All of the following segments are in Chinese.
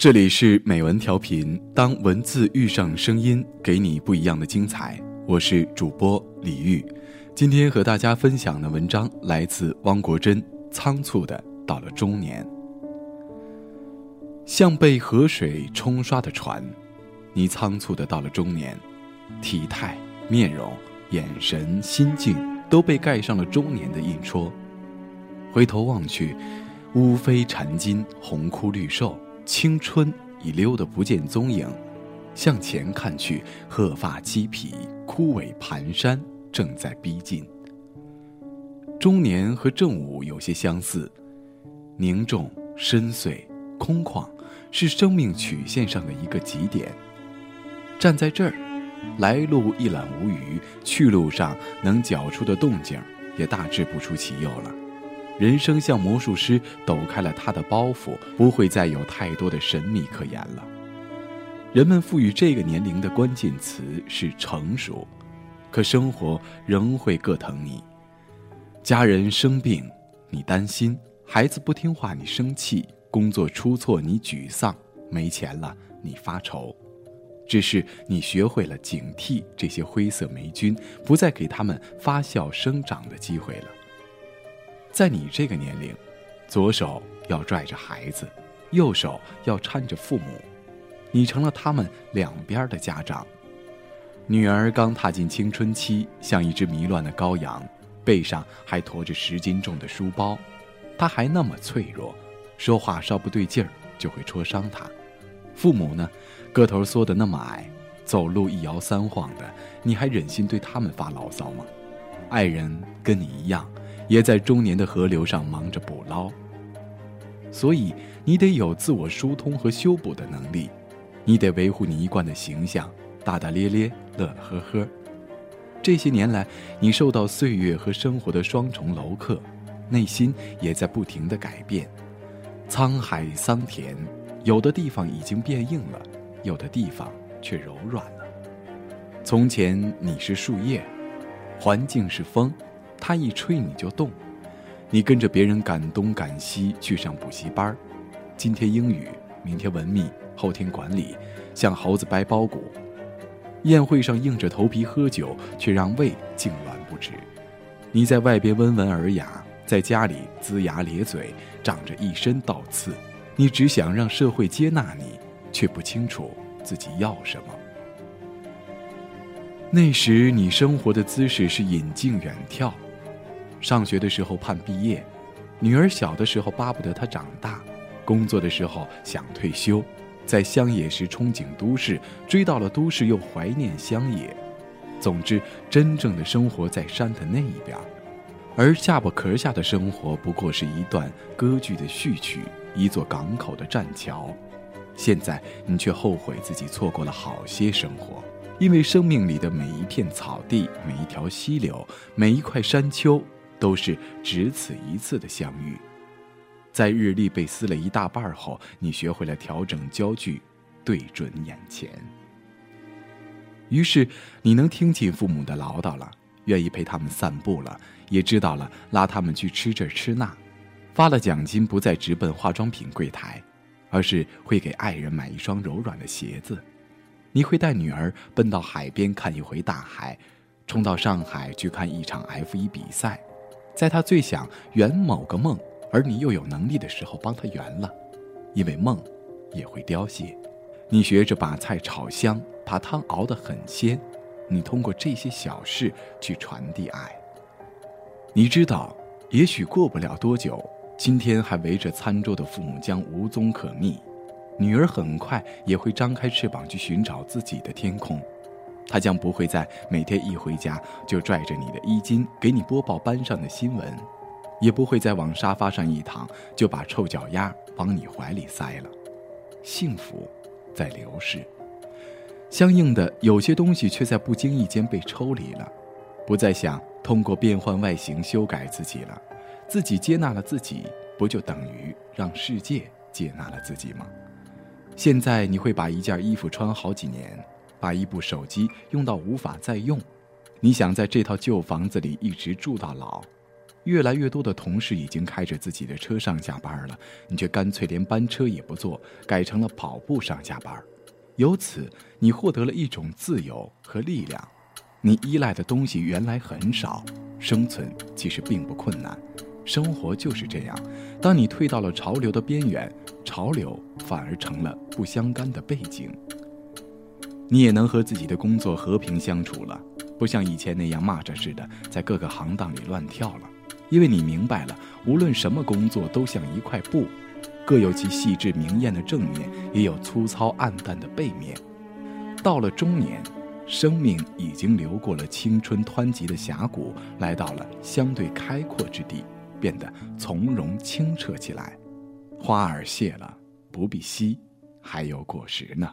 这里是美文调频，当文字遇上声音，给你不一样的精彩。我是主播李玉，今天和大家分享的文章来自汪国真。仓促的到了中年，像被河水冲刷的船，你仓促的到了中年，体态、面容、眼神、心境都被盖上了中年的印戳。回头望去，乌飞缠金，红枯绿瘦。青春已溜得不见踪影，向前看去，鹤发鸡皮，枯萎蹒跚，正在逼近。中年和正午有些相似，凝重、深邃、空旷，是生命曲线上的一个极点。站在这儿，来路一览无余，去路上能搅出的动静，也大致不出其右了。人生像魔术师抖开了他的包袱，不会再有太多的神秘可言了。人们赋予这个年龄的关键词是成熟，可生活仍会各疼你。家人生病，你担心；孩子不听话，你生气；工作出错，你沮丧；没钱了，你发愁。只是你学会了警惕这些灰色霉菌，不再给他们发酵生长的机会了。在你这个年龄，左手要拽着孩子，右手要搀着父母，你成了他们两边的家长。女儿刚踏进青春期，像一只迷乱的羔羊，背上还驮着十斤重的书包，她还那么脆弱，说话稍不对劲儿就会戳伤她。父母呢，个头缩得那么矮，走路一摇三晃的，你还忍心对他们发牢骚吗？爱人跟你一样。也在中年的河流上忙着捕捞，所以你得有自我疏通和修补的能力，你得维护你一贯的形象，大大咧咧，乐乐呵呵。这些年来，你受到岁月和生活的双重镂刻，内心也在不停的改变。沧海桑田，有的地方已经变硬了，有的地方却柔软了。从前你是树叶，环境是风。他一吹你就动，你跟着别人赶东赶西去上补习班今天英语，明天文秘，后天管理，像猴子掰包谷。宴会上硬着头皮喝酒，却让胃痉挛不止。你在外边温文尔雅，在家里龇牙咧嘴，长着一身倒刺。你只想让社会接纳你，却不清楚自己要什么。那时你生活的姿势是引颈远眺。上学的时候盼毕业，女儿小的时候巴不得她长大，工作的时候想退休，在乡野时憧憬都市，追到了都市又怀念乡野。总之，真正的生活在山的那一边，而下巴壳下的生活不过是一段歌剧的序曲，一座港口的栈桥。现在你却后悔自己错过了好些生活，因为生命里的每一片草地，每一条溪流，每一块山丘。都是只此一次的相遇，在日历被撕了一大半后，你学会了调整焦距，对准眼前。于是你能听进父母的唠叨了，愿意陪他们散步了，也知道了拉他们去吃这吃那，发了奖金不再直奔化妆品柜台，而是会给爱人买一双柔软的鞋子。你会带女儿奔到海边看一回大海，冲到上海去看一场 F 一比赛。在他最想圆某个梦，而你又有能力的时候，帮他圆了，因为梦也会凋谢。你学着把菜炒香，把汤熬得很鲜。你通过这些小事去传递爱。你知道，也许过不了多久，今天还围着餐桌的父母将无踪可觅，女儿很快也会张开翅膀去寻找自己的天空。他将不会在每天一回家就拽着你的衣襟给你播报班上的新闻，也不会再往沙发上一躺就把臭脚丫往你怀里塞了。幸福在流逝，相应的有些东西却在不经意间被抽离了，不再想通过变换外形修改自己了。自己接纳了自己，不就等于让世界接纳了自己吗？现在你会把一件衣服穿好几年。把一部手机用到无法再用，你想在这套旧房子里一直住到老，越来越多的同事已经开着自己的车上下班了，你却干脆连班车也不坐，改成了跑步上下班。由此，你获得了一种自由和力量。你依赖的东西原来很少，生存其实并不困难。生活就是这样，当你退到了潮流的边缘，潮流反而成了不相干的背景。你也能和自己的工作和平相处了，不像以前那样蚂蚱似的在各个行当里乱跳了。因为你明白了，无论什么工作都像一块布，各有其细致明艳的正面，也有粗糙暗淡的背面。到了中年，生命已经流过了青春湍急的峡谷，来到了相对开阔之地，变得从容清澈起来。花儿谢了，不必惜，还有果实呢。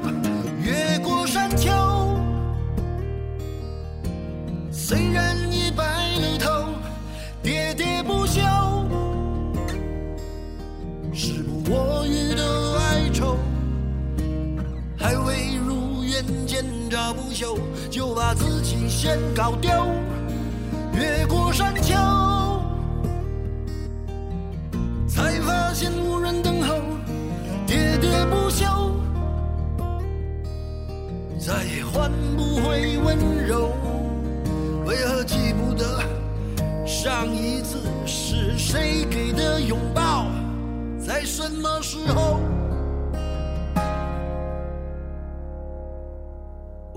虽然已白了头，喋喋不休，时不我予的哀愁，还未如愿见着不朽，就把自己先搞丢。越过山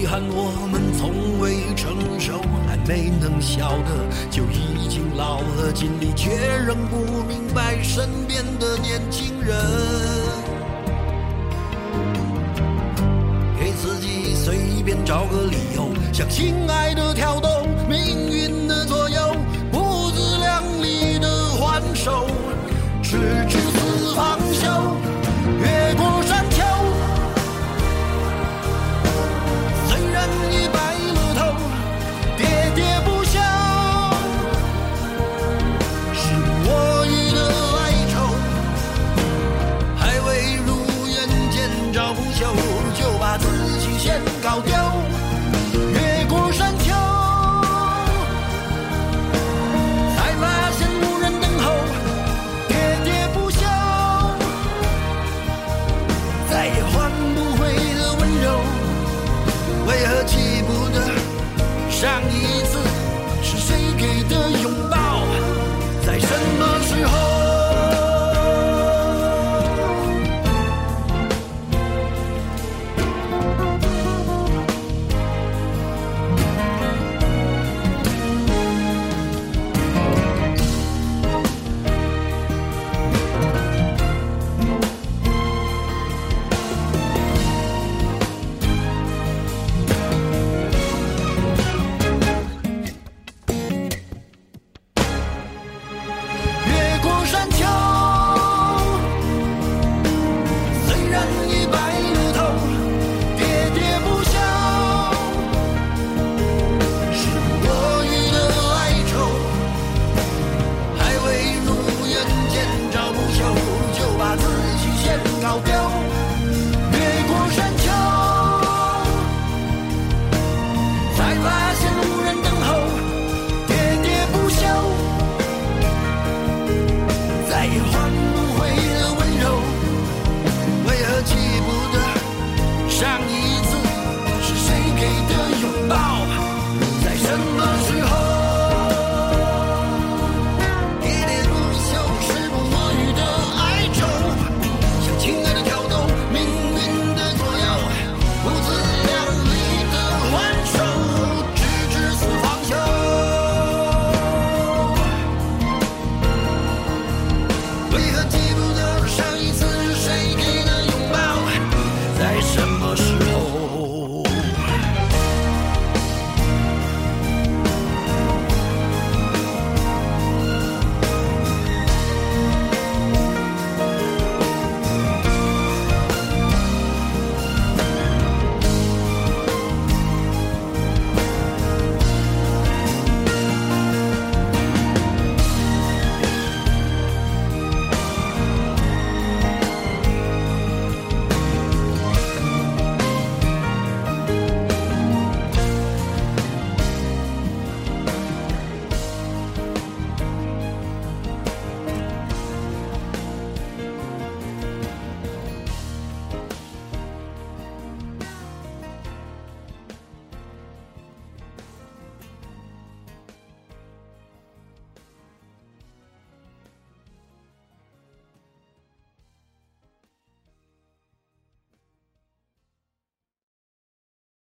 遗憾我们从未成熟，还没能晓得，就已经老了。尽力却仍不明白身边的年轻人，给自己随便找个理由，向心爱的跳动，命运。